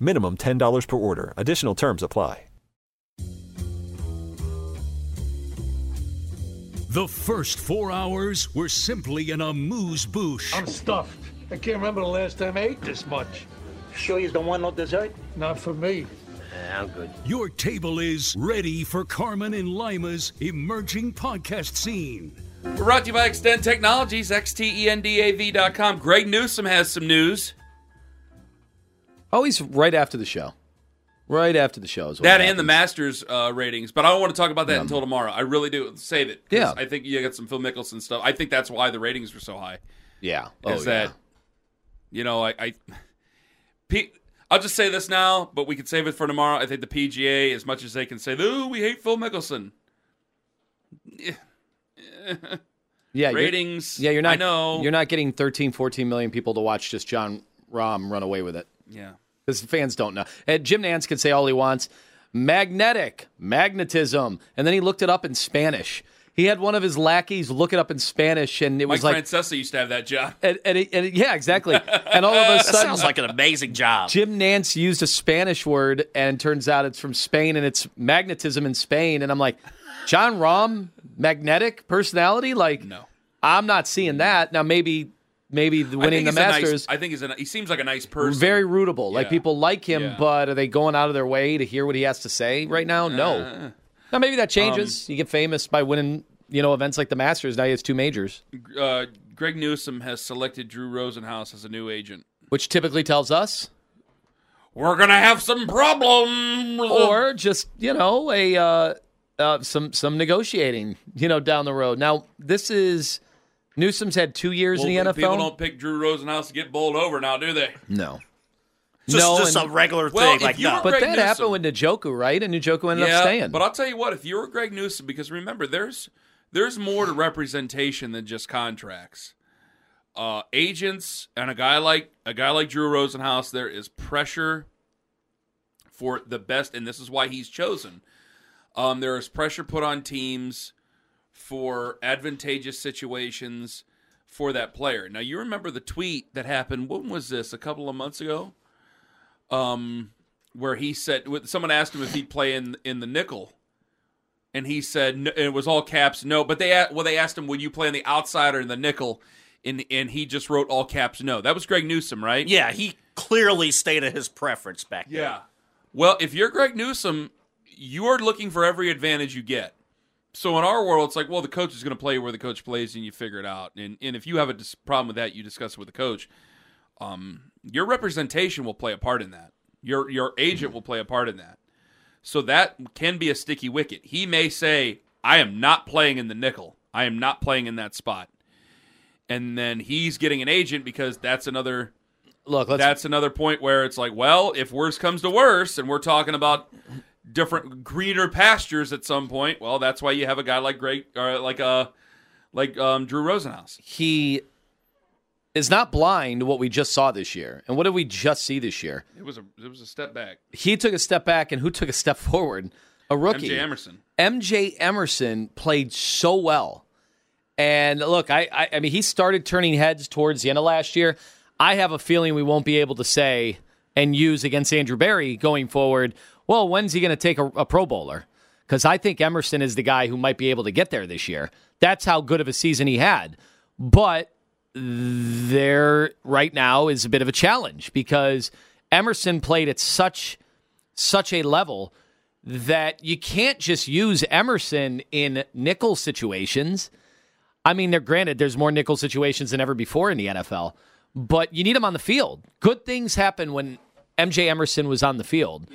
Minimum $10 per order. Additional terms apply. The first four hours were simply an amuse bouche. I'm stuffed. I can't remember the last time I ate this much. Sure you don't want no dessert? Not for me. Yeah, I'm good. Your table is ready for Carman and Lima's emerging podcast scene. We're brought to you by Extend Technologies, xtendav.com. Greg Newsome has some news. Always right after the show. Right after the show is what That happens. and the Masters uh, ratings, but I don't want to talk about that until tomorrow. I really do. Save it. 'cause Yeah. I think you got some Phil Mickelson stuff. I think that's why the ratings were so high. Yeah. Oh, is Oh, that, yeah. you know, I, I P, I'll just say this now, but we can save it for tomorrow. I think the PGA, as much as they can say, "Ooh, we hate Phil Mickelson," Yeah, you're- ratings. Yeah, you're not. I know. You're not getting 13, 14 million people to watch just Jon Rahm run away with it Yeah. Because fans don't know. And Jim Nantz can say all he wants. Magnetic, magnetism, and then he looked it up in Spanish. He had one of his lackeys look it up in Spanish, and it Mike was like, Francesa used to have that job. and, and, it- and it- yeah, exactly. And all of a That sudden, sounds like an amazing job. Jim Nantz used a Spanish word, and turns out it's from Spain, and it's magnetism in Spain. And I'm like, Jon Rahm, magnetic personality? Like, No. I'm not seeing mm-hmm. that. Now, maybe, maybe the winning the a nice- Masters, I think he's a, he seems like a nice person. very rootable. Like people like him, Yeah. but are they going out of their way to hear what he has to say right now? No. Uh, now maybe that changes. Um, you get famous by winning, you know, events like the Masters. Now he has two majors, uh, Greg Newsome has selected Drew Rosenhaus as a new agent. which typically tells us, We're gonna have some problems. or just you know a uh, uh, some some negotiating, you know, down the road. Now this is Newsome's had two years Well, in the NFL. People don't pick Drew Rosenhaus to get bowled over now, do they? No. Just, no, just and- a regular thing. if Like, you no. were But Greg that happened Newsome. with Njoku, right? And Njoku ended yeah, up staying. but I'll tell you what: if you were Greg Newsome, because remember, there's there's more to representation than just contracts. Uh, agents and a guy like a guy like Drew Rosenhaus, there is pressure for the best, and this is why he's chosen. Um, there is pressure put on teams for advantageous situations for that player. Now you remember the tweet that happened. When was this? A couple of months ago. Um, where he said someone asked him if he'd play in in the nickel, and he said no, it was all caps no. But they well they asked him would you play in the outside or in the nickel, and and he just wrote all caps no. That was Greg Newsome, right? yeah, he clearly stated his preference back then. Yeah. Well, if you're Greg Newsome, you are looking for every advantage you get. So in our world, it's like, well, the coach is going to play where the coach plays, and you figure it out. And and if you have a dis- problem with that, you discuss it with the coach. Um, your representation will play a part in that. Your your agent will play a part in that. So that can be a sticky wicket. He may say, "I am not playing in the nickel. I am not playing in that spot," and then he's getting an agent because that's another Look, let's that's another point where it's like, well, if worse comes to worse, and we're talking about different greener pastures at some point, well, that's why you have a guy like Greg, or like uh, like um, Drew Rosenhaus. he is not blind to what we just saw this year. And what did we just see this year? It was a it was a step back. He took a step back, and who took a step forward? A rookie. MJ Emerson. MJ Emerson played so well. And look, I, I, I mean, he started turning heads towards the end of last year. I have a feeling we won't be able to say and use against Andrew Berry going forward. Well, when's he going to take a, a Pro Bowler? Because I think Emerson is the guy who might be able to get there this year. That's how good of a season he had. But there right now is a bit of a challenge because Emerson played at such such a level that you can't just use Emerson in nickel situations. I mean, they're granted there's more nickel situations than ever before in the NFL, but you need him on the field. Good things happen when MJ Emerson was on the field.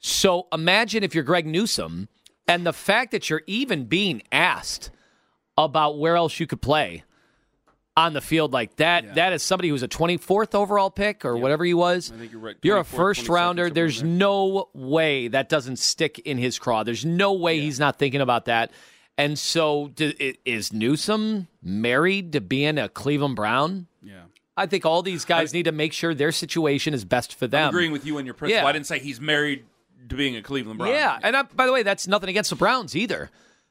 So imagine if you're Greg Newsome and the fact that you're even being asked about where else you could play on the field like that. That is somebody who's a 24th overall pick or whatever he was. I think you're right. You're a first rounder. There's that. no way that doesn't stick in his craw. There's no way he's not thinking about that. And so, i- is Newsome married to being a Cleveland Brown? Yeah. I think all these guys need to make sure their situation is best for them. I'm agreeing with you and your principle. Yeah. I didn't say he's married to being a Cleveland Brown. Yeah, and I, by the way, that's nothing against the Browns either.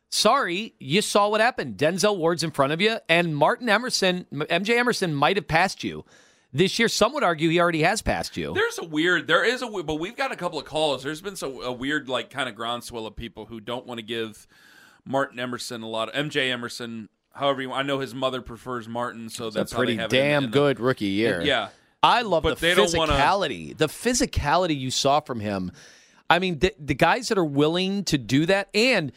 Sorry, you saw what happened. Denzel Ward's in front of you, and Martin Emerson, MJ Emerson, might have passed you this year. Some would argue he already has passed you. There's a weird, there is a, but we've got a couple of calls. There's been so a weird, like, kind of groundswell of people who don't want to give Martin Emerson a lot of MJ Emerson. However, you, I know his mother prefers Martin, so that's they pretty have it in the- damn good rookie year. Yeah, I love But the don't wanna- physicality. The physicality you saw from him. I mean, the, the guys that are willing to do that, and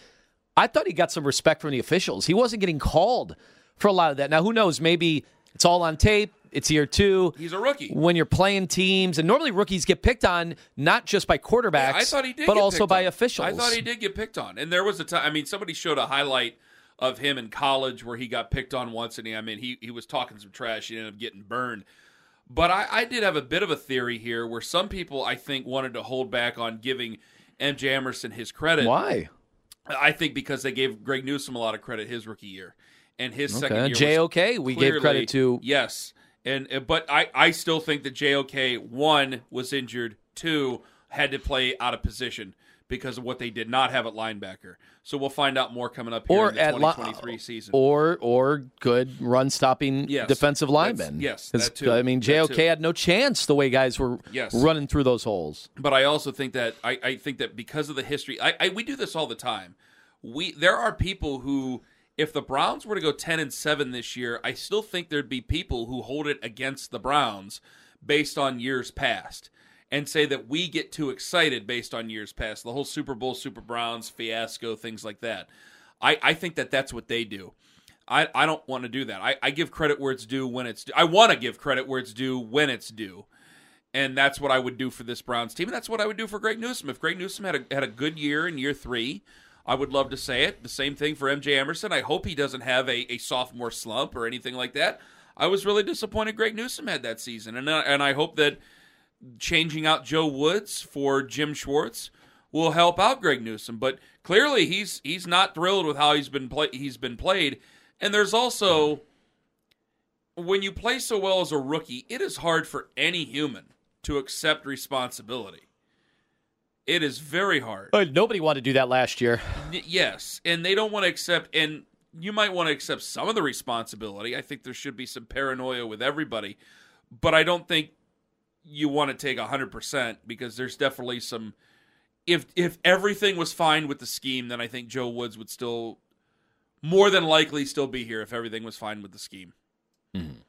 I thought he got some respect from the officials. He wasn't getting called for a lot of that. Now, who knows? Maybe it's all on tape. It's year two. he's a rookie. when you're playing teams, and normally rookies get picked on not just by quarterbacks, I thought he did, but also by on. officials. I thought he did get picked on, and there was a time. I mean, somebody showed a highlight of him in college where he got picked on once, and he, I mean, he he was talking some trash. He ended up getting burned. But I, I did have a bit of a theory here, where some people I think wanted to hold back on giving MJ Emerson his credit. Why? I think because they gave Greg Newsome a lot of credit his rookie year, and his second year. JOK, we gave credit to. Yes, and uh, but I I still think that JOK one was injured, two had to play out of position because of what they did not have at linebacker. So we'll find out more coming up here Or in the at li- 2023 season. Or or good run stopping Yes. defensive linemen. yes, that too. I mean, JOK had no chance the way guys were Yes. running through those holes. but I also think that I, I think that because of the history, I, I we do this all the time. We there are people who, if the Browns were to go ten and seven this year, I still think there'd be people who hold it against the Browns based on years past and say that we get too excited based on years past. The whole Super Bowl, Super Browns fiasco, things like that. I, I think that that's what they do. I, I don't want to do that. I, I give credit where it's due when it's due. I want to give credit where it's due when it's due and that's what I would do for this Browns team, and that's what I would do for Greg Newsome. If Greg Newsome had a had a good year in year three, I would love to say it. The same thing for MJ Emerson. I hope he doesn't have a, a sophomore slump or anything like that. I was really disappointed Greg Newsome had that season, and uh, and I hope that changing out Joe Woods for Jim Schwartz will help out Greg Newsome. But clearly, he's he's not thrilled with how he's been play, he's been played, and there's also when you play so well as a rookie, it is hard for any human to accept responsibility. It is very hard. But nobody wanted to do that last year. Yes, and they don't want to accept, and you might want to accept some of the responsibility. I think there should be some paranoia with everybody, but I don't think you want to take hundred percent because there's definitely some. If if everything was fine with the scheme, then I think Joe Woods would still, more than likely, still be here if everything was fine with the scheme. Mm-hmm.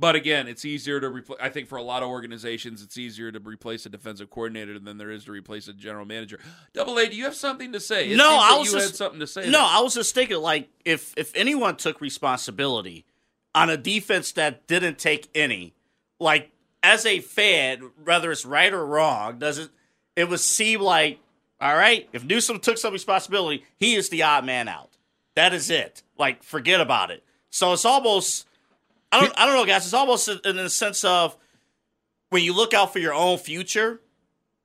But again, it's easier to replace. I think for a lot of organizations, it's easier to replace a defensive coordinator than there is to replace a general manager. Double A, do you have something to say? It No, I was you just had something to say. No, there. I was just thinking like if if anyone took responsibility on a defense that didn't take any, like as a fan, whether it's right or wrong, does it it would seem like all right, if Newsome took some responsibility, he is the odd man out. That is it. Like forget about it. So it's almost I don't I don't know guys, it's almost in the sense of when you look out for your own future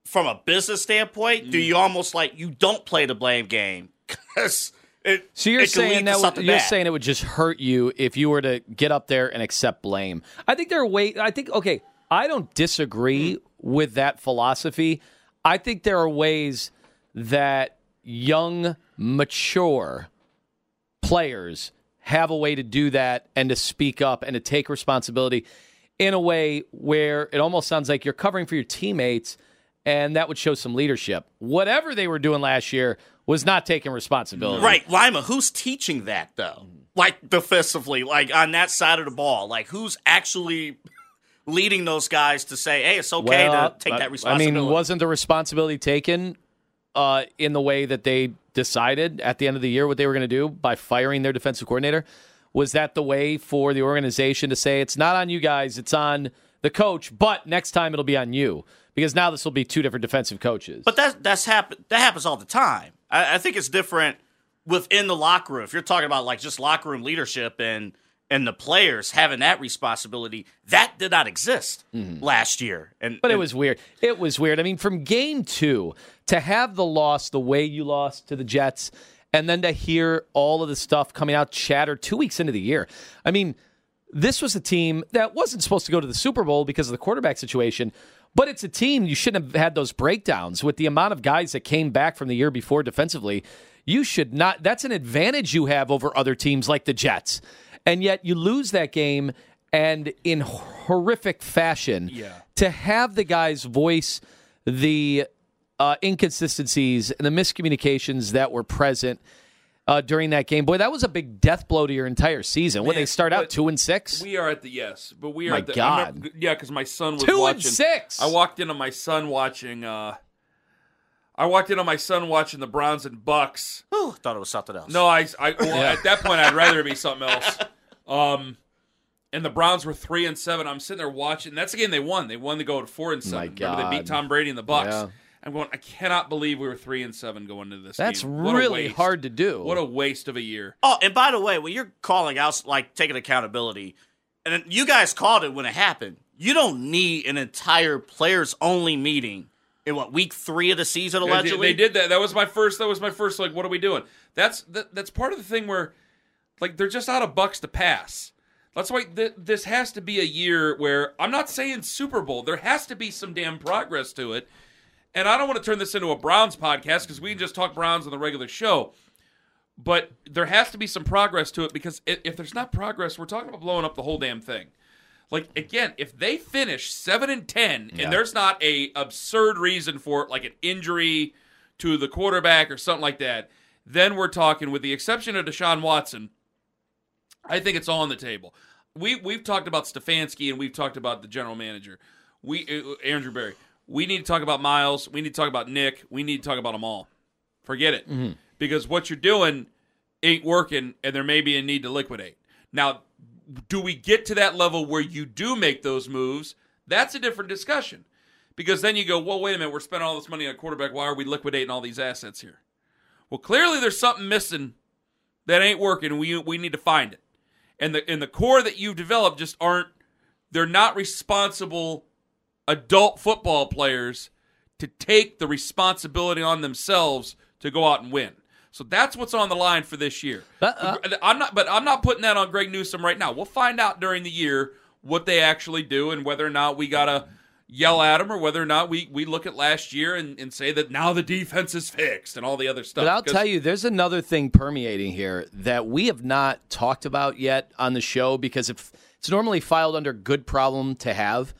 from a business standpoint, Mm. do you almost like you don't play the blame game because it. So you're saying that would, you're bad. saying it would just hurt you if you were to get up there and accept blame. I think there are ways. I think okay. I don't disagree hmm. with that philosophy. I think there are ways that young, mature players have a way to do that and to speak up and to take responsibility in a way where it almost sounds like you're covering for your teammates and that would show some leadership. Whatever they were doing last year was not taking responsibility. Right, Lima, who's teaching that though? Hmm. Like defensively, like on that side of the ball, like who's actually leading those guys to say, "Hey, it's okay Well, to take I- that responsibility." I mean, wasn't the responsibility taken uh, in the way that they decided at the end of the year what they were going to do by firing their defensive coordinator? Was that the way for the organization to say it's not on you guys, it's on the coach, but next time it'll be on you because now this will be two different defensive coaches. But that that's happen that happens all the time. I, I think it's different within the locker room. If you're talking about like just locker room leadership and and the players having that responsibility, that did not exist last year. And Mm-hmm. But it was weird. It was weird. I mean, from game two to have the loss the way you lost to the Jets, and then to hear all of the stuff coming out chatter two weeks into the year. I mean, this was a team that wasn't supposed to go to the Super Bowl because of the quarterback situation, but it's a team you shouldn't have had those breakdowns with the amount of guys that came back from the year before defensively. You should not. That's an advantage you have over other teams like the Jets. And yet you lose that game and in horrific fashion Yeah. to have the guys voice the uh, inconsistencies and the miscommunications that were present uh, during that game. Boy, that was a big death blow to your entire season. when they start out two and six. We are at the yes, but we are My at the I God. remember- yeah, because my son was Two and watching six! I walked in on my son watching. uh I walked in on my son watching the Browns and Bucks. Whew, thought it was something else. No, I, I well, at that point I'd rather it be something else. Um, and the Browns were three and seven. I'm sitting there watching. That's the game they won. They won to go to four and seven. My Remember they beat Tom Brady and the Bucks. Yeah. I'm going. I cannot believe we were three and seven going into this. That's game. Really hard to do. What a waste of a year. Oh, and by the way, when you're calling out, like taking accountability, and you guys called it when it happened, you don't need an entire players only meeting in what week three of the season They- allegedly. They, did that. That was my first. That was my first. Like, what are we doing? That's that, that's part of the thing where, like, they're just out of bucks to pass. That's why th- this has to be a year where I'm not saying Super Bowl. There has to be some damn progress to it. And I don't want to turn this into a Browns podcast because we can just talk Browns on the regular show. But there has to be some progress to it because if, if there's not progress, we're talking about blowing up the whole damn thing. Like again, if they finish seven and ten, and there's not a absurd reason for it, like an injury to the quarterback or something like that, then we're talking. With the exception of Deshaun Watson, I think it's all on the table. We we've talked about Stefanski and we've talked about the general manager. We uh, Andrew Berry. We need to talk about Myles. We need to talk about Nick. We need to talk about them all. Forget it, because what you're doing ain't working, and there may be a need to liquidate. Now, do we get to that level where you do make those moves? That's a different discussion. Because then you go, well, wait a minute, we're spending all this money on a quarterback. Why are we liquidating all these assets here? Well, clearly there's something missing that ain't working, we we need to find it. And the and the core that you've developed just aren't they're not responsible adult football players to take the responsibility on themselves to go out and win. So that's what's on the line for this year. Uh, uh. I'm not, but I'm not putting that on Greg Newsome right now. We'll find out during the year what they actually do and whether or not we gotta yell at them or whether or not we, we look at last year and, and say that now the defense is fixed and all the other stuff. But I'll tell you, there's another thing permeating here that we have not talked about yet on the show because if it's normally filed under good problem to have,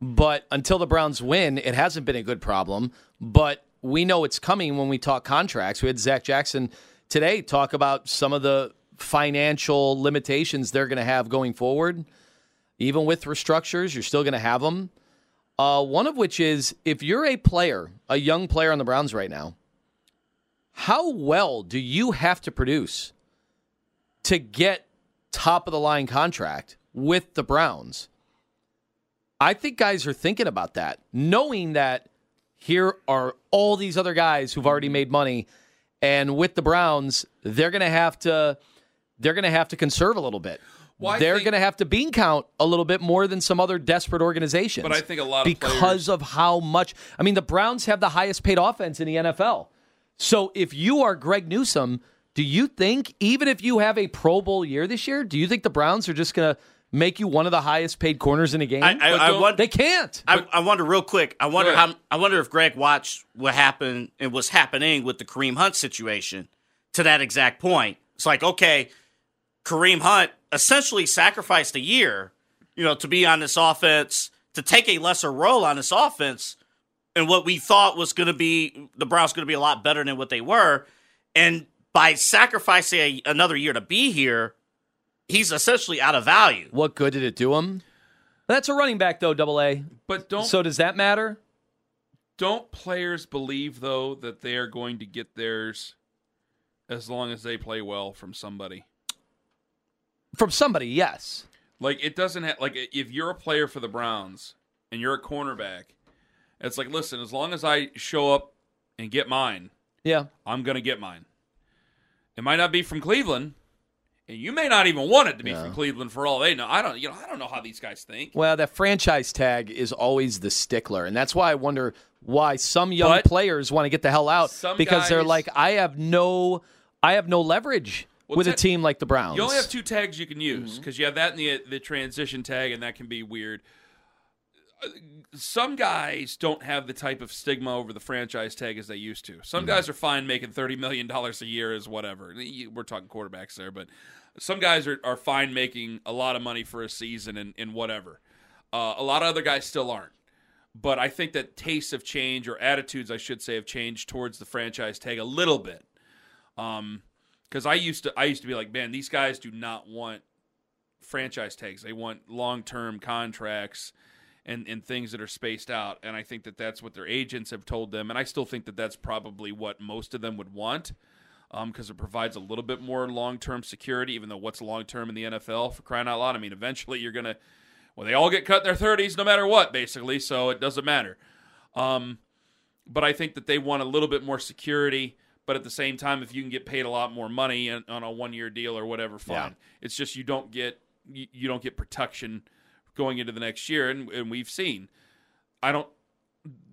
but until the Browns win, it hasn't been a good problem. But we know it's coming when we talk contracts. We had Zac Jackson today talk about some of the financial limitations they're going to have going forward. Even with restructures, you're still going to have them. Uh, one of which is if you're a player, a young player on the Browns right now, how well do you have to produce to get top of the line contract with the Browns? I think guys are thinking about that, knowing that here are all these other guys who've already made money, and with the Browns, they're going to have to they're going to have to conserve a little bit. Well, they're going to have to bean count a little bit more than some other desperate organizations. But I think a lot of because players- of how much. I mean, the Browns have the highest paid offense in the NFL. So if you are Greg Newsome, do you think even if you have a Pro Bowl year this year, do you think the Browns are just going to make you one of the highest paid corners in the game? I, I, I, don't- they can't. I, I wonder real quick. I wonder how. I wonder if Greg watched what happened and was happening with the Kareem Hunt situation to that exact point. It's like okay, Kareem Hunt essentially sacrificed a year, you know, to be on this offense to take a lesser role on this offense, and what we thought was going to be the Browns going to be a lot better than what they were, and by sacrificing a, another year to be here, he's essentially out of value. what good did it do him? That's a running back though, double A. But don't So does that matter? don't players believe though that they are going to get theirs as long as they play well from somebody? From somebody, yes. Like it doesn't have like if you're a player for the Browns and you're a cornerback, it's like listen, as long as I show up and get mine, Yeah. I'm gonna get mine. It might not be from Cleveland, and you may not even want it to be No. from Cleveland for all they know. I don't, you know, I don't know how these guys think. Well, that franchise tag is always the stickler, and that's why I wonder why some young But- players want to get the hell out because they're like, I have no, I have no leverage Well, with a team like the Browns. You only have two tags you can Mm-hmm. use because you have that in the the transition tag, and that can be weird. Uh, Some guys don't have the type of stigma over the franchise tag as they used to. Some Mm-hmm. guys are fine making thirty million dollars a year as whatever. We're talking quarterbacks there, but some guys are, are fine making a lot of money for a season and, and whatever. Uh, a lot of other guys still aren't. But I think that tastes of change or attitudes, I should say, have changed towards the franchise tag a little bit. Um, because I used to I used to be like, man, these guys do not want franchise tags. They want long term contracts and and things that are spaced out. And I think that that's what their agents have told them. And I still think that that's probably what most of them would want. Because it provides a little bit more long term security, even though what's long term in the NFL for crying out loud? I mean, eventually you're gonna, well, they all get cut in their thirties, no matter what, basically. So it doesn't matter. Um, but I think that they want a little bit more security. But at the same time, if you can get paid a lot more money on on a one year deal or whatever, fine. Yeah. It's just you don't get you, you don't get protection going into the next year, and, and we've seen. I don't.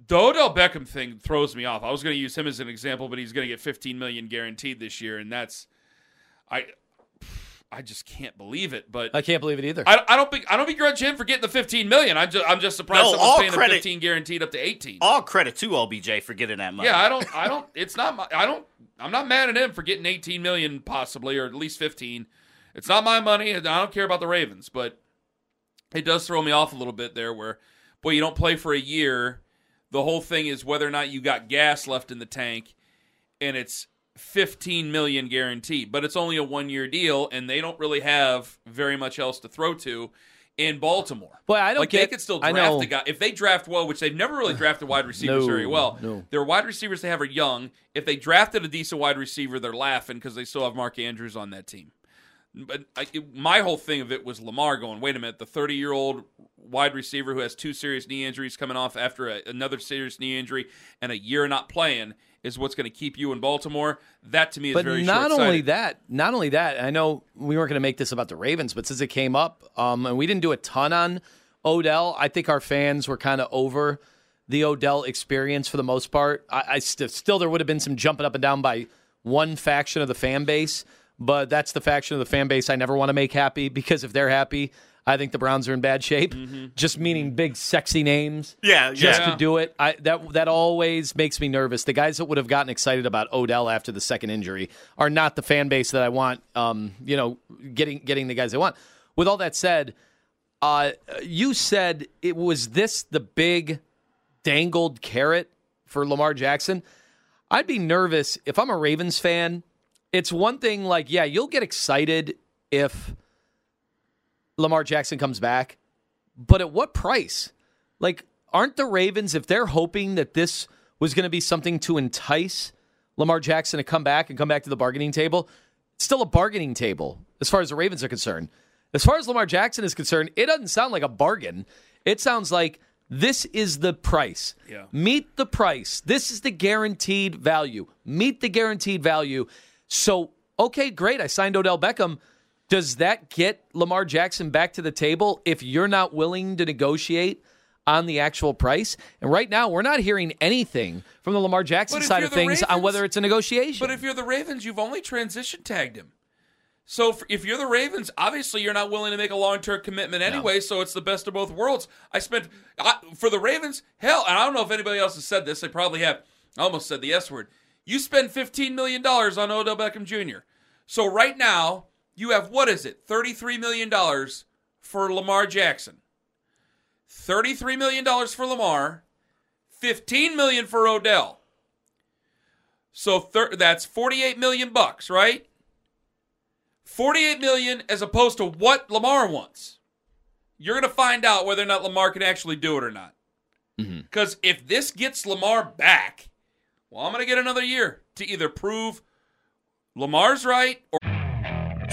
The Odell Beckham thing throws me off. I was going to use him as an example, but he's going to get 15 million guaranteed this year, and that's I. I just can't believe it, but I can't believe it either. I, I don't be, I don't begrudge him for getting the 15 million. I'm just I'm just surprised No, someone's all paying credit- him 15 guaranteed up to 18. All credit to OBJ for getting that money. Yeah, I don't I don't it's not my I don't I'm not mad at him for getting 18 million possibly or at least 15. It's not my money and I don't care about the Ravens, but it does throw me off a little bit there where boy, you don't play for a year. The whole thing is whether or not you got gas left in the tank and it's 15 million guaranteed, but it's only a 1-year deal and they don't really have very much else to throw to in Baltimore. Boy, I don't like get- they could still draft a guy if they draft well, which they've never really drafted wide receivers No, very well. no. Their wide receivers they have are young. If they drafted a decent wide receiver, they're laughing because they still have Mark Andrews on that team. But I, it- my whole thing of it was Lamar going, wait a minute, the 30 year old wide receiver who has two serious knee injuries coming off after a, another serious knee injury and a year not playing is what's going to keep you in Baltimore. That to me is but very not short-sighted. only that, not only that. I know we weren't going to make this about the Ravens, but since it came up, um, and we didn't do a ton on Odell, I think our fans were kind of over the Odell experience for the most part. I, I st- still there would have been some jumping up and down by one faction of the fan base, but that's the faction of the fan base I never want to make happy because if they're happy, I think the Browns are in bad shape. Just meaning big sexy names Yeah, just yeah. to do it. I that that always makes me nervous. The guys that would have gotten excited about Odell after the second injury are not the fan base that I want. Um, you know, getting getting the guys I want. With all that said, uh, you said it was this the big dangled carrot for Lamar Jackson. I'd be nervous if I'm a Ravens fan. It's one thing like, yeah, you'll get excited if Lamar Jackson comes back, but at what price? Like, aren't the Ravens, if they're hoping that this was going to be something to entice Lamar Jackson to come back and come back to the bargaining table, it's still a bargaining table as far as the Ravens are concerned. As far as Lamar Jackson is concerned, it doesn't sound like a bargain. It sounds like this is the price. Yeah. Meet the price. This is the guaranteed value. Meet the guaranteed value. So, okay, great. I signed Odell Beckham. Does that get Lamar Jackson back to the table if you're not willing to negotiate on the actual price? And right now, we're not hearing anything from the Lamar Jackson side of things on whether it's a negotiation. But if you're the Ravens, you've only transition tagged him. So if- you're the Ravens, obviously you're not willing to make a long term commitment anyway. So it's the best of both worlds. I spent I, for the Ravens. Hell, and I don't know if anybody else has said this. They probably have. I almost said the S word. You spend 15 million dollars on Odell Beckham Jr. So right now you have what is it? 33 million dollars for Lamar Jackson. 33 million dollars for Lamar. 15 million for Odell. So thir- that's 48 million bucks, right? 48 million as opposed to what Lamar wants. You're going to find out whether or not Lamar can actually do it or not. Mm-hmm. Because if this gets Lamar back, well, I'm going to get another year to either prove Lamar's right or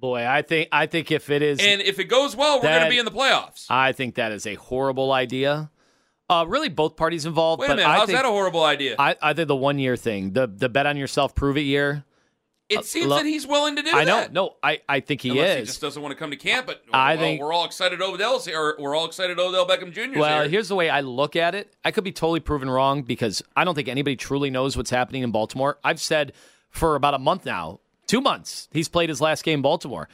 Boy, I think I think if it is, And if it goes well, we're going to be in the playoffs. I think that is a horrible idea. Uh, really, both parties involved. Wait a minute, I how's think, that a horrible idea? I, I think the one year thing, the the bet on yourself, prove it year. it seems lo- that he's willing to do I know. that. No, I, I think he Unless he is. just doesn't want to come to camp, but I well, think- we're all excited Odell's here. We're all excited Odell Beckham Jr. Well, here. here's the way I look at it. I could be totally proven wrong because I don't think anybody truly knows what's happening in Baltimore. I've said for about a month now, two months, he's played his last game in Baltimore.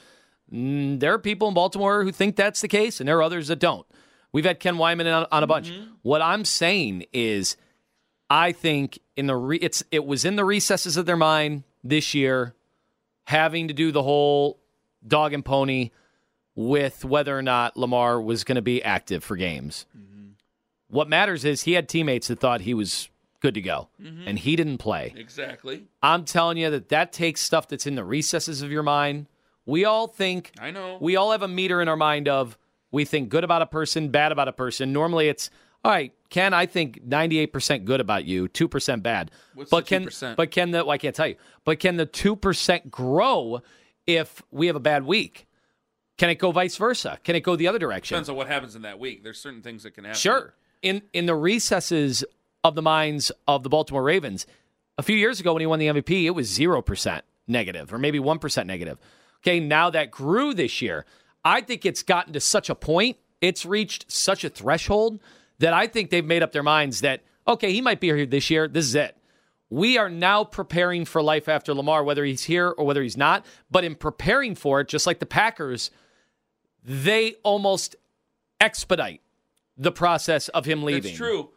Mm, there are people in Baltimore who think that's the case, and there are others that don't. We've had Ken Weinman on, on a bunch. What I'm saying is, I think in the re- it's it was in the recesses of their mind this year, having to do the whole dog and pony with whether or not Lamar was going to be active for games. What matters is he had teammates that thought he was good to go, mm-hmm. and he didn't play. exactly. I'm telling you that that takes stuff that's in the recesses of your mind. We all think I know. we all have a meter in our mind of we think good about a person, bad about a person. Normally it's all right, Ken, I think 98% good about you, 2% bad. What's but can 2%? but can the well, I can't tell you. But can the 2% grow if we have a bad week? Can it go vice versa? Can it go the other direction? Depends on what happens in that week. There's certain things that can happen. Sure. In in the recesses of the minds of the Baltimore Ravens, a few years ago when he won the MVP, it was zero percent negative, or maybe one percent negative. Okay, now that grew this year. I think it's gotten to such a point, it's reached such a threshold that I think they've made up their minds that okay, he might be here this year. This is it. We are now preparing for life after Lamar, whether he's here or whether he's not. But in preparing for it, just like the Packers, they almost expedite the process of him leaving. That's true.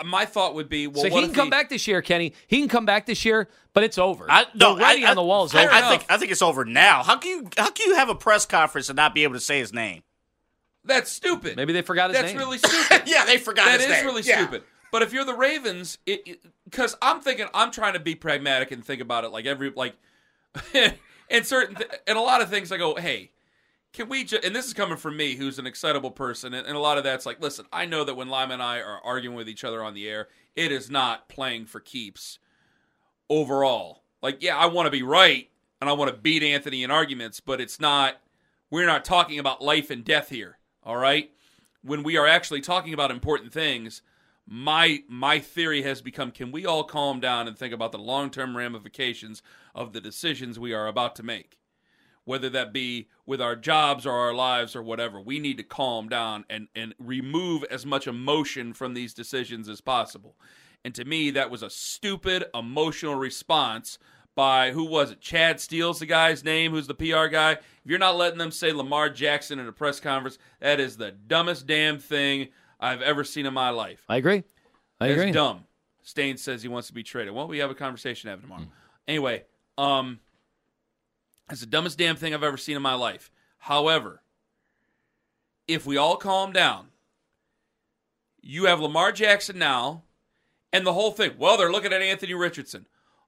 M- My thought would be, well, so what he can if come back this year, Kenny. He can come back this year, but it's over. I, no, the writing I, on the wall is I, over. I think I think it's over now. How can you how can you have a press conference and not be able to say his name? That's stupid. Maybe they forgot his name. That's name. really stupid. yeah, they forgot That his is name. really Yeah. stupid. But if you're the Ravens, because I'm thinking I'm trying to be pragmatic and think about it like every like, and certain th- and a lot of things I go, hey, can we just? And this is coming from me, who's an excitable person, and, and a lot of that's like, listen, I know that when Lima and I are arguing with each other on the air, it is not playing for keeps overall. Like, yeah, I want to be right and I want to beat Anthony in arguments, but it's not. We're not talking about life and death here. All right when we are actually talking about important things, my my theory has become can we all calm down and think about the long-term ramifications of the decisions we are about to make? Whether that be with our jobs or our lives or whatever, we need to calm down and, and remove as much emotion from these decisions as possible. And to me, that was a stupid, emotional response by who was it? Chad Steele's the guy's name, who's the PR guy. If you're not letting them say Lamar Jackson in a press conference, that is the dumbest damn thing I've ever seen in my life. I agree. I That's agree. dumb. Stain says he wants to be traded. Well, we have a conversation to have tomorrow. Anyway, um, it's the dumbest damn thing I've ever seen in my life. However, if we all calm down, you have Lamar Jackson now, and the whole thing. Well, they're looking at Anthony Richardson.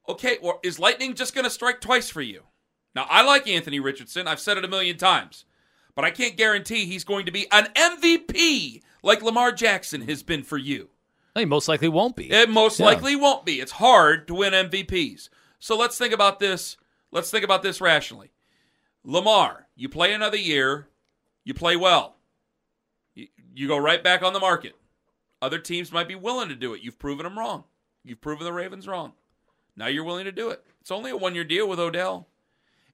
Okay, well, is lightning just going to strike twice for you? Now, I like Anthony Richardson. I've said it a million times, but I can't guarantee he's going to be an MVP like Lamar Jackson has been for you. He most likely won't be. It most Yeah. likely won't be. It's hard to win MVPs. So let's think about this. Let's think about this rationally. Lamar, you play another year, you play well. You, you go right back on the market. Other teams might be willing to do it. You've proven them wrong. You've proven the Ravens wrong. Now you're willing to do it. It's only a one year deal with Odell.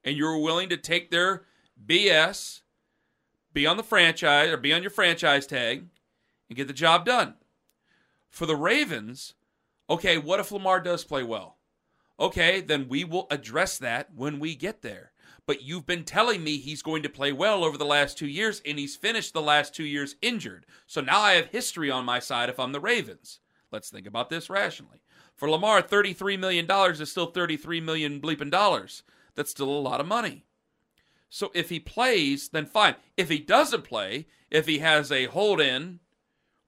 And you're willing to take their BS, be on the franchise or be on your franchise tag, and get the job done. For the Ravens, okay, what if Lamar does play well? Okay, then we will address that when we get there. But you've been telling me he's going to play well over the last two years, and he's finished the last two years injured. So now I have history on my side if I'm the Ravens. Let's think about this rationally. For Lamar, $33 million is still 33 million bleeping dollars. That's still a lot of money. So if he plays, then fine. If he doesn't play, if he has a hold in,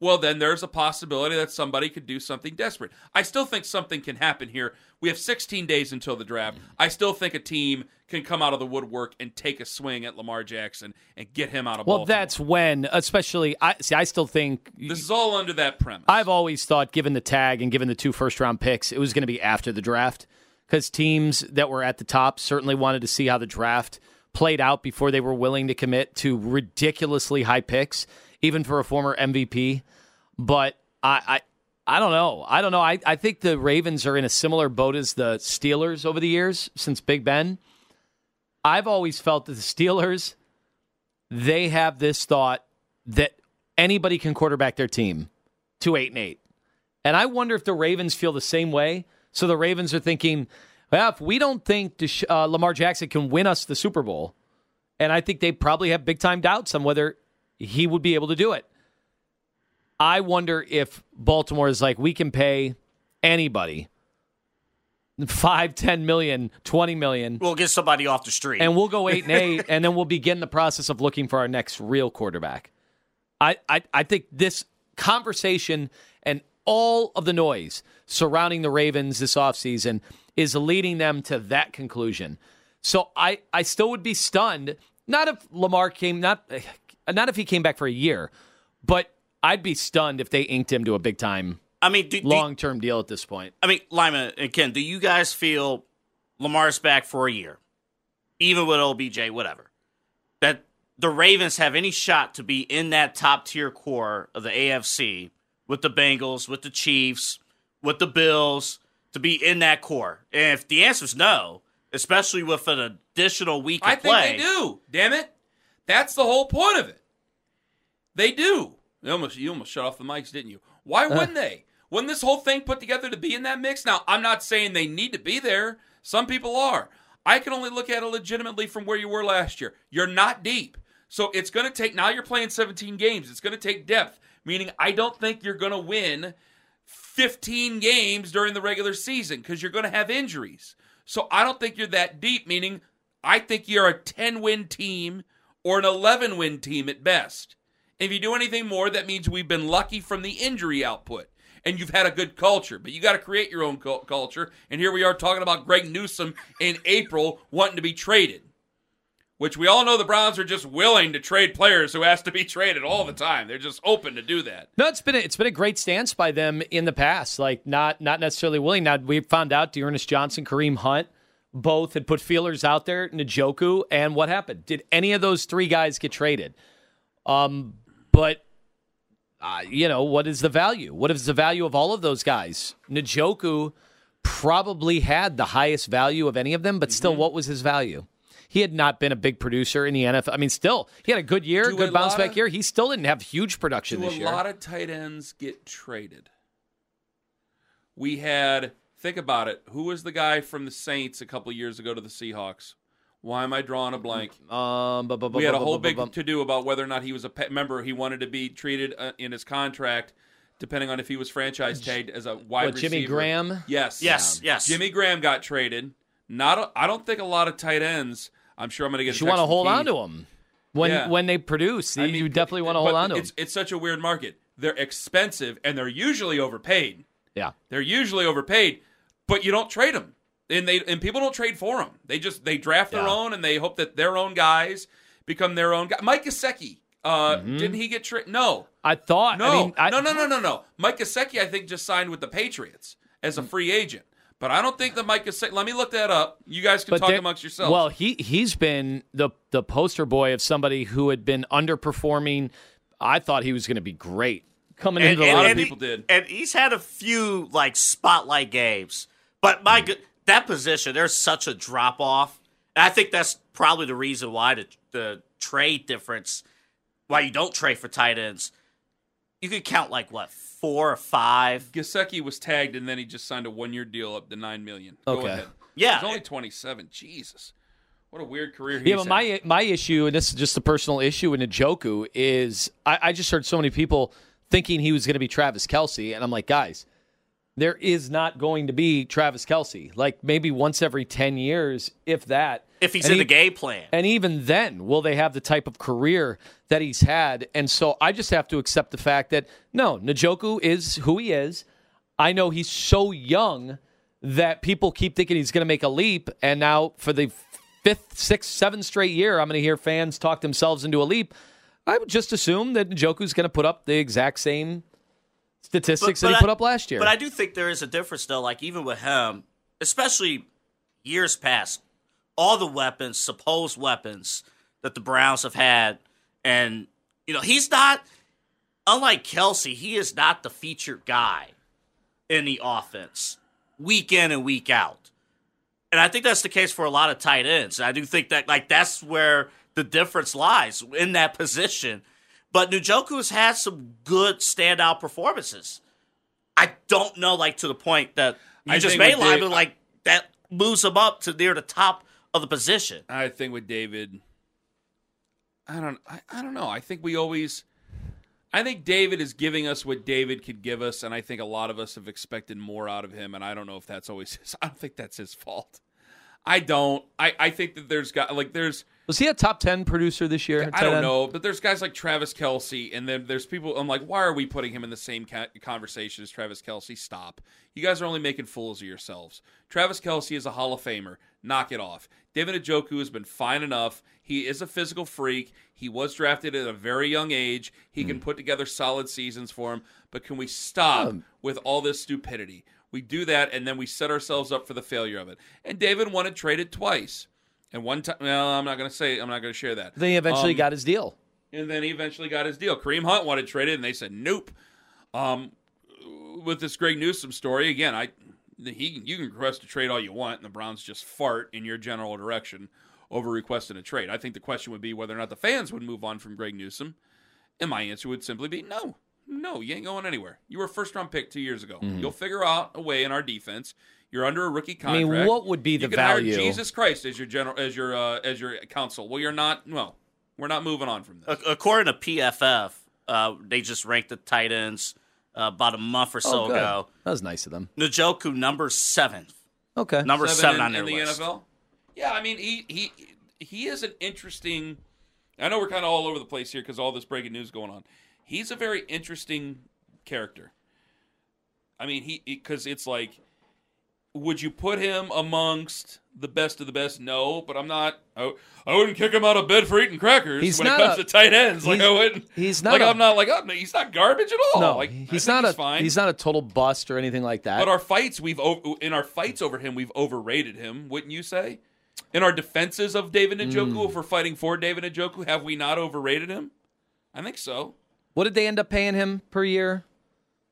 well, then there's a possibility that somebody could do something desperate. I still think something can happen here. We have 16 days until the draft. I still think a team can come out of the woodwork and take a swing at Lamar Jackson and get him out of ball. Well, Baltimore. that's when, especially, I see. I still think This is all under that premise. I've always thought, given the tag and given the two first round picks, it was going to be after the draft because teams that were at the top certainly wanted to see how the draft played out before they were willing to commit to ridiculously high picks, even for a former MVP. But I, I, I don't know. I don't know. I, I think the Ravens are in a similar boat as the Steelers over the years since Big Ben. I've always felt that the Steelers, they have this thought that anybody can quarterback their team to eight and eight. And I wonder if the Ravens feel the same way. So the Ravens are thinking, well, if we don't think Desha- uh, Lamar Jackson can win us the Super Bowl, and I think they probably have big time doubts on whether he would be able to do it. I wonder if Baltimore is like, we can pay anybody five, ten million, twenty million, We'll get somebody off the street. and we'll go eight and eight, and then we'll begin the process of looking for our next real quarterback. I, I, I think this conversation and all of the noise surrounding the Ravens this offseason is leading them to that conclusion. So I, I still would be stunned, not if Lamar came, not, not if he came back for a year, but I'd be stunned if they inked him to a big time, I mean, do, do- long term deal at this point. I mean, Lima and Ken, do you guys feel Lamar's back for a year, even with OBJ, whatever, that the Ravens have any shot to be in that top tier core of the AFC with the Bengals, with the Chiefs, with the Bills, to be in that core? And if the answer is no, especially with an additional week of play, I think they do. Damn it. That's the whole point of it. They do. You almost, you almost shut off the mics, didn't you? Why uh. wouldn't they? Wasn't this whole thing put together to be in that mix? Now, I'm not saying they need to be there. Some people are. I can only look at it legitimately from where you were last year. You're not deep. So it's going to take, now you're playing 17 games. It's going to take depth, meaning I don't think you're going to win 15 games during the regular season because you're going to have injuries. So I don't think you're that deep, meaning I think you're a 10 win team or an 11 win team at best. If you do anything more, that means we've been lucky from the injury output and you've had a good culture. But you got to create your own cul- culture. And here we are talking about Greg Newsome in April wanting to be traded, which we all know the Browns are just willing to trade players who ask to be traded all the time. They're just open to do that. No, it's been a, it's been a great stance by them in the past. Like not not necessarily willing. Now we found out Dearness Johnson, Kareem Hunt, both had put feelers out there. Njoku, and what happened? Did any of those three guys get traded? Um, but uh, you know what is the value? What is the value of all of those guys? Njoku probably had the highest value of any of them, but Mm-hmm. still, what was his value? He had not been a big producer in the NFL. I mean, still, he had a good year, Do good bounce back of- year. He still didn't have huge production this a year. A lot of tight ends get traded? we had think about it. Who was the guy from the Saints a couple years ago to the Seahawks? Why am I drawing a blank? Um, bu- bu- bu- We had bu- a bu- whole bu- big to do about whether or not he was a pet member. He wanted to be treated uh, in his contract, depending on if he was franchise tagged as a wide What, receiver. Jimmy Graham? Yes, Yes, yes. Jimmy Graham got traded. Not, a, I don't think a lot of tight ends. I'm sure I'm going to get. You want to hold on to them when Yeah. when they produce. I you definitely want to hold on to them. it's, It's such a weird market. They're expensive and they're usually overpaid. Yeah. They're usually overpaid, but you don't trade them, and they and people don't trade for them. They just they draft their Yeah. own and they hope that their own guys become their own guy. Mike Gesicki, uh, Mm-hmm. didn't he get traded? No, I thought. no, I mean, I, no, no, no, no, no. Mike Gesicki, I think, just signed with the Patriots as a Mm. free agent. But I don't think that Mike Gesicki. Let me look that up. You guys can But talk there- amongst yourselves. Well, he he's been the the poster boy of somebody who had been underperforming. I thought he was going to be great coming And, into the and- lot of he- people did. and he's had a few like spotlight games. But my good, that position, there's such a drop off. I think that's probably the reason why the the trade difference, why you don't trade for tight ends. You could count like what four or five. Gesicki was tagged, and then he just signed a one-year deal up to nine million. Go Okay. ahead. Yeah. he's only twenty-seven. Jesus, what a weird career. He's Yeah, but my my issue, and this is just a personal issue in Njoku, is I, I just heard so many people thinking he was going to be Travis Kelce, and I'm like, guys, there is not going to be Travis Kelce. Like maybe once every ten years, if that. If he's And in he- the game plan. And even then, will they have the type of career that he's had? And so I just have to accept the fact that no, Njoku is who he is. I know he's so young that people keep thinking he's going to make a leap. And now for the fifth, sixth, seventh straight year, I'm going to hear fans talk themselves into a leap. I would just assume that Njoku's going to put up the exact same statistics that he I- put up last year. But I do think there is a difference, though. Like even with him, especially years past, all the weapons, supposed weapons that the Browns have had, and you know he's not. Unlike Kelce, he is not the featured guy in the offense week in and week out. And I think that's the case for a lot of tight ends. I do think that like that's where the difference lies in that position. But Njoku has had some good standout performances. I don't know, like to the point that you I just made, line, Dave- but like that moves him up to near the top of the position. I think with David, I don't, I, I don't know. I think we always, I think David is giving us what David could give us, and I think a lot of us have expected more out of him, and I don't know if that's always his. I don't think that's his fault. I don't. I, I think that there's got like there's was he a top ten producer this year? I don't end? know, but there's guys like Travis Kelce, and then there's people. I'm like, why are we putting him in the same ca- conversation as Travis Kelce? Stop. You guys are only making fools of yourselves. Travis Kelce is a Hall of Famer. Knock it off. David Njoku has been fine enough. He is a physical freak. He was drafted at a very young age. He Hmm. can put together solid seasons for him. But can we stop Um, with all this stupidity? We do that, and then we set ourselves up for the failure of it. And David wanted traded twice. And one time, well, I'm not going to say, I'm not going to share that. Then he eventually Um, got his deal. and then he eventually got his deal. Kareem Hunt wanted traded, and they said nope. Um, with this Greg Newsome story again, I he you can request a trade all you want, and the Browns just fart in your general direction over requesting a trade. I think the question would be whether or not the fans would move on from Greg Newsome, and my answer would simply be no. No, you ain't going anywhere. You were a first round pick two years ago. You'll figure out a way in our defense. You're under a rookie Mm-hmm. I mean, what would be the you can hire value? Jesus Christ as your general as your uh, as your counsel. Well, you're not. Well, we're not moving on from this. According to PFF, uh, they just ranked the tight ends uh, about a month or so oh, ago. That was nice of them. Njoku number seventh, Okay. number seven, seven, in, on their in the list. NFL. Yeah, I mean he he he is an interesting. I know we're kind of all over the place here because all this breaking news going on. He's a very interesting character. I mean he because it's like, would you put him amongst the best of the best? No, but I'm not. I, I wouldn't kick him out of bed for eating crackers He's when not it comes a- to tight ends. Like he's- I wouldn't. he's not like I'm not like oh, he's not garbage at all. no, like, he's not a fine. he's not a total bust or anything like that. But our fights, we've in our fights over him, we've overrated him. Wouldn't you say? In our defenses of David Njoku, Mm. if we're fighting for David Njoku, have we not overrated him? I think so. what did they end up paying him per year?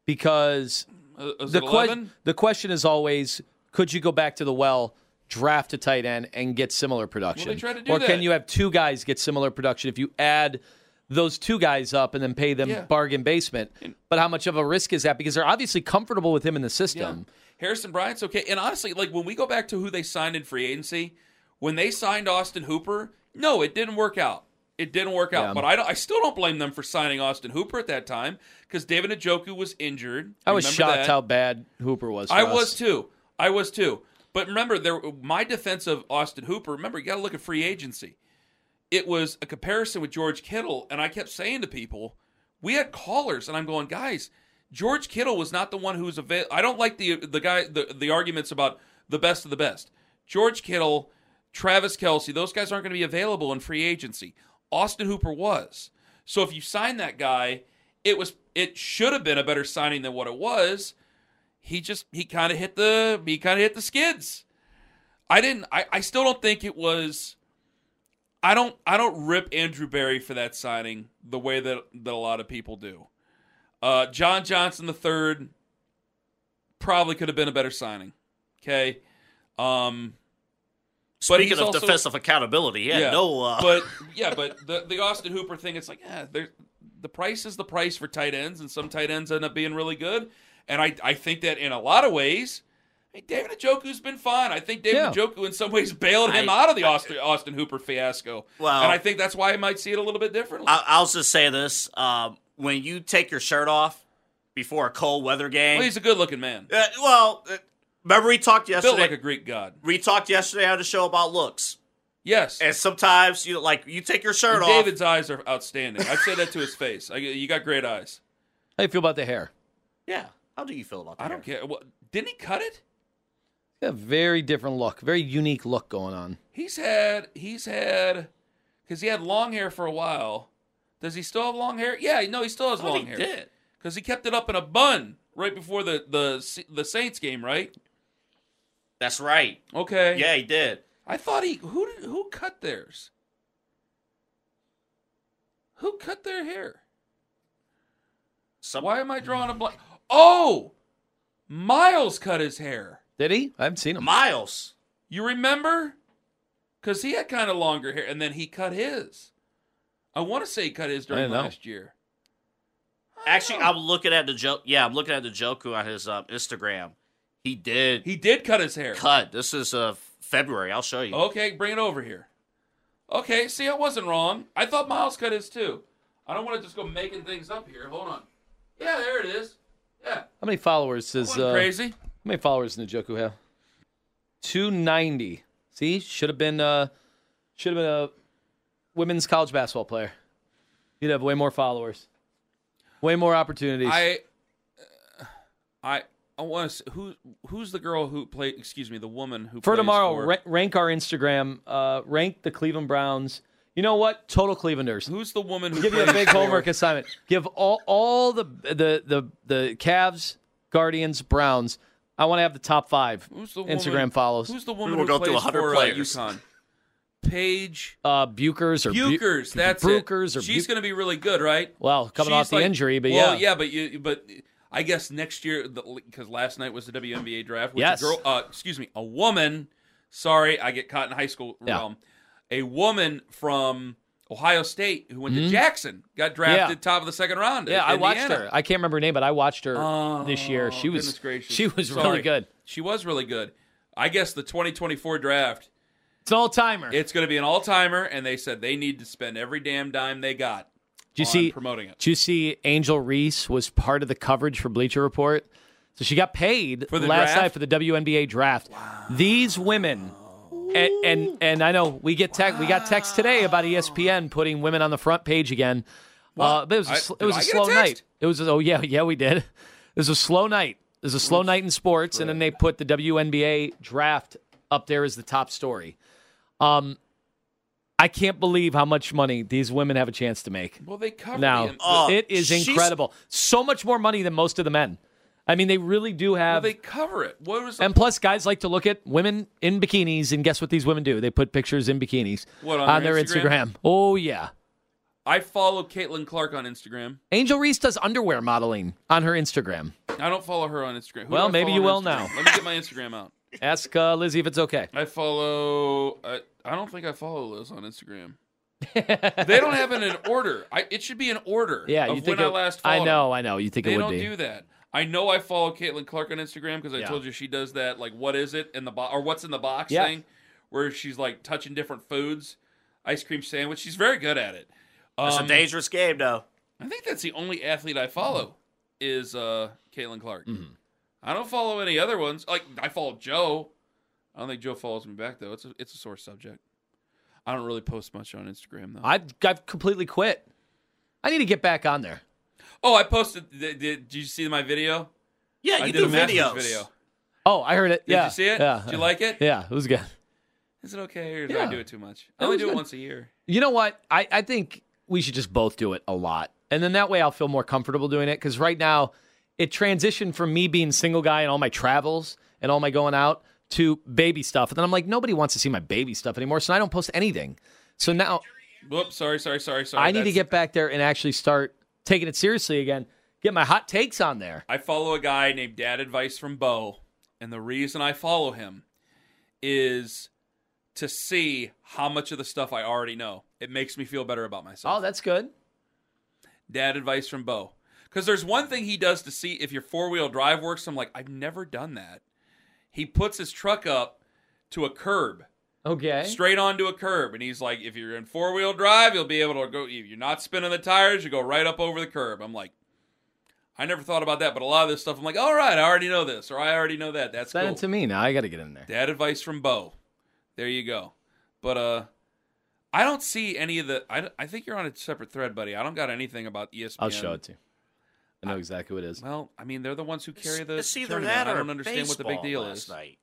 Because Uh, the que- the question is always, could you go back to the well, draft a tight end, and get similar production? Well, they tried to do or that. can you have two guys get similar production if you add those two guys up and then pay them Yeah. bargain basement. But how much of a risk is that? Because they're obviously comfortable with him in the system. Harrison Bryant's okay. And honestly, like when we go back to who they signed in free agency, when they signed Austin Hooper, no, it didn't work out. It didn't work out. Yeah. But I, don't, I still don't blame them for signing Austin Hooper at that time because David Njoku was injured. I was Remember shocked that? how bad Hooper was. I us. was too. I was too. But remember, there my defense of Austin Hooper. Remember, you got to look at free agency. It was a comparison with George Kittle, and I kept saying to people, we had callers, and I'm going, guys, George Kittle was not the one who was available. I don't like the the guy the the arguments about the best of the best. George Kittle, Travis Kelce, those guys aren't going to be available in free agency. Austin Hooper was. So if you sign that guy, it was it should have been a better signing than what it was he just he kind of hit the he kind of hit the skids. I didn't. I, I still don't think it was. I don't. I don't rip Andrew Berry for that signing the way that that a lot of people do. Uh, John Johnson the third probably could have been a better signing. Okay. Um, Speaking of also- defensive accountability, yeah, no. Uh, but yeah, but the the Austin Hooper thing, it's like, yeah, there, the price is the price for tight ends, and some tight ends end up being really good. And I I think that in a lot of ways, hey, David Njoku's been fine. I think David Yeah. Njoku in some ways bailed him I- out of the Austin, Austin Hooper fiasco. Well- and I think that's why I might see it a little bit differently. I, I'll just say this: um, when you take your shirt off before a cold weather game, well, he's a good looking man, uh, well, uh, remember we talked yesterday, built like a Greek god. we talked yesterday on the show about looks, Yes, and sometimes you like you take your shirt And off. David's eyes are outstanding. I'd say that to his face. I, you got great eyes. How do you feel about the hair? yeah, how do you feel about that? I don't care. What, didn't he cut it? A very different look, very unique look going on. He's had he's had because he had long hair for a while. Does he still have long hair? Yeah, no, he still has I long he hair. did. because he kept it up in a bun right before the the the Saints game, right? That's right. Okay. Yeah, he did. I thought he who did, who cut theirs? Who cut their hair? Some, Why am I drawing a blank? Oh, Myles cut his hair. Did he? I haven't seen him. Myles. You remember? Because he had kind of longer hair, and then he cut his. I want to say he cut his during didn't know. last year. Actually, I'm looking at the joke. Yeah, I'm looking at Njoku on his um, Instagram. He did He did cut his hair. cut. This is uh, February. I'll show you. Okay, bring it over here. Okay, see, I wasn't wrong. I thought Myles cut his too. I don't want to just go making things up here. Hold on. Yeah, there it is. Yeah, How many followers does uh, crazy. How many followers does Njoku have? Two ninety. See, should have been uh should have been a women's college basketball player. He'd have way more followers, way more opportunities. I, uh, I, I want to. Who, who's the girl who played? Excuse me, the woman who for tomorrow, for- ra- rank our Instagram. Uh, rank the Cleveland Browns. You know what? Total Clevelanders. Who's the woman who Give you a big for- homework assignment. Give all all the the the the Cavs, Guardians, Browns. I want to have the top five Who's the Instagram woman, follows. Who's the woman will who go through plays 100 for players. Uh, UConn? Paige uh, Bueckers or Bu- Bueckers. That's it. Brukers or She's Bu- going to be really good, right? Well, coming She's off the like- injury, but well, yeah. yeah, but you, but I guess next year because last night was the WNBA draft. Which Yes. a girl, uh, excuse me, a woman. Sorry, I get caught in high school Yeah. realm. A woman from Ohio State who went to Jackson got drafted Mm-hmm. Yeah. top of the second round. Yeah, I watched her. I can't remember her name, but I watched her Oh, this year. She was gracious. she was Sorry. really good. She was really good. I guess the 2024 draft, It's an all timer. It's going to be an all timer, and they said they need to spend every damn dime they got. Do you see promoting it Did you see Angel Reese was part of the coverage for Bleacher Report? So she got paid For the last draft? night for the WNBA draft. These women and, and and I know we get tech we got text today about ESPN putting women on the front page again. Uh, but it was a, I- it was I a get a slow text? night. It was oh yeah yeah we did. It was a slow night. It was a slow night in sports, and then they put the WNBA draft up there as the top story. Um, I can't believe how much money these women have a chance to make. Well, they covered Now the, Oh, it is incredible. So much more money than most of the men. I mean, they really do well, have. they cover it. What was the and plus, guys like to look at women in bikinis, and guess what these women do? They put pictures in bikinis What, on their their Instagram? Instagram? Oh yeah. I follow Caitlin Clark on Instagram. Angel Reese does underwear modeling on her Instagram. I don't follow her on Instagram. Who Well, maybe you will Instagram? now. Let me get my Instagram out. Ask uh, Lizzie if it's okay. I follow. I, I don't think I follow Liz on Instagram. they don't have it in order. I, it should be an order. Yeah, you think when it, I last I know. I know. You think They it would don't be. do that. I know I follow Caitlin Clark on Instagram because I Yeah. told you she does that like what is it in the box or what's in the box Yeah. thing, where she's like touching different foods, ice cream sandwich. She's very good at it. It's Um, a dangerous game, though. I think that's the only athlete I follow is uh, Caitlin Clark. I don't follow any other ones. Like I follow Joe. I don't think Joe follows me back though. It's a it's a sore subject. I don't really post much on Instagram though. I've, I've completely quit. I need to get back on there. Oh, I posted. Did, did, did you see my video? Yeah, I you did do a videos. video. Oh, I heard it. Did yeah. you see it? Yeah. Did you like it? Yeah, it was good. Is it okay or do Yeah. I do it too much? I only was do it once a year. You know what? I, I think we should just both do it a lot. And then that way I'll feel more comfortable doing it. Because right now, it transitioned from me being single guy and all my travels and all my going out to baby stuff. And then I'm like, nobody wants to see my baby stuff anymore. So I don't post anything. So now Whoops, sorry, sorry, sorry, sorry. I need to get back there and actually start taking it seriously again. Get my hot takes on there. I follow a guy named Dad Advice from Bo, and the reason I follow him is to see how much of the stuff I already know. It makes me feel better about myself. Oh, that's good. Dad Advice from Bo. Because there's one thing he does to see if your four wheel drive works. I'm like, I've never done that. He puts his truck up to a curb, Okay. straight onto a curb, and he's like, if you're in four wheel drive, you'll be able to go. If you're not spinning the tires, you go right up over the curb. I'm like, I never thought about that, but a lot of this stuff, I'm like, all right, I already know this, or I already know that. That's Send cool. it to me now. I got to get in there. Dad advice from Bo. There you go. But uh, I don't see any of the. I, I think you're on a separate thread, buddy. I don't got anything about ESPN. I'll show it to you. I know exactly what it is. Well, I mean, they're the ones who carry the. It's either tournament. that or I don't understand what the big baseball deal last is. Night.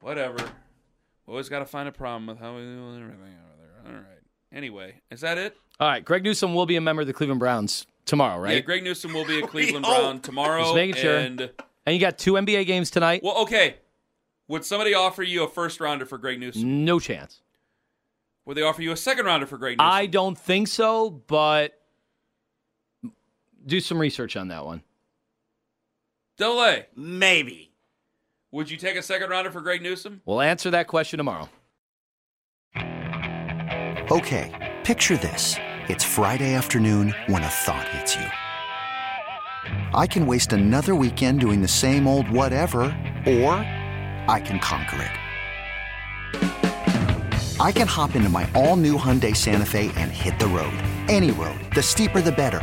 Whatever. Always got to find a problem with how we do everything over there. All right. Anyway, is that it? All right. Greg Newsome will be a member of the Cleveland Browns tomorrow, right? Yeah, Greg Newsome will be a Cleveland. Brown tomorrow. Just making sure. And and you got two NBA games tonight. well, okay. Would somebody offer you a first rounder for Greg Newsome? No chance. Would they offer you a second rounder for Greg Newsome? I don't think so, but do some research on that one. Delay. Maybe. Would you take a second rounder for Greg Newsome? We'll answer that question tomorrow. Okay, picture this. It's Friday afternoon when a thought hits you. I can waste another weekend doing the same old whatever, or I can conquer it. I can hop into my all new Hyundai Santa Fe and hit the road. Any road. The steeper, the better.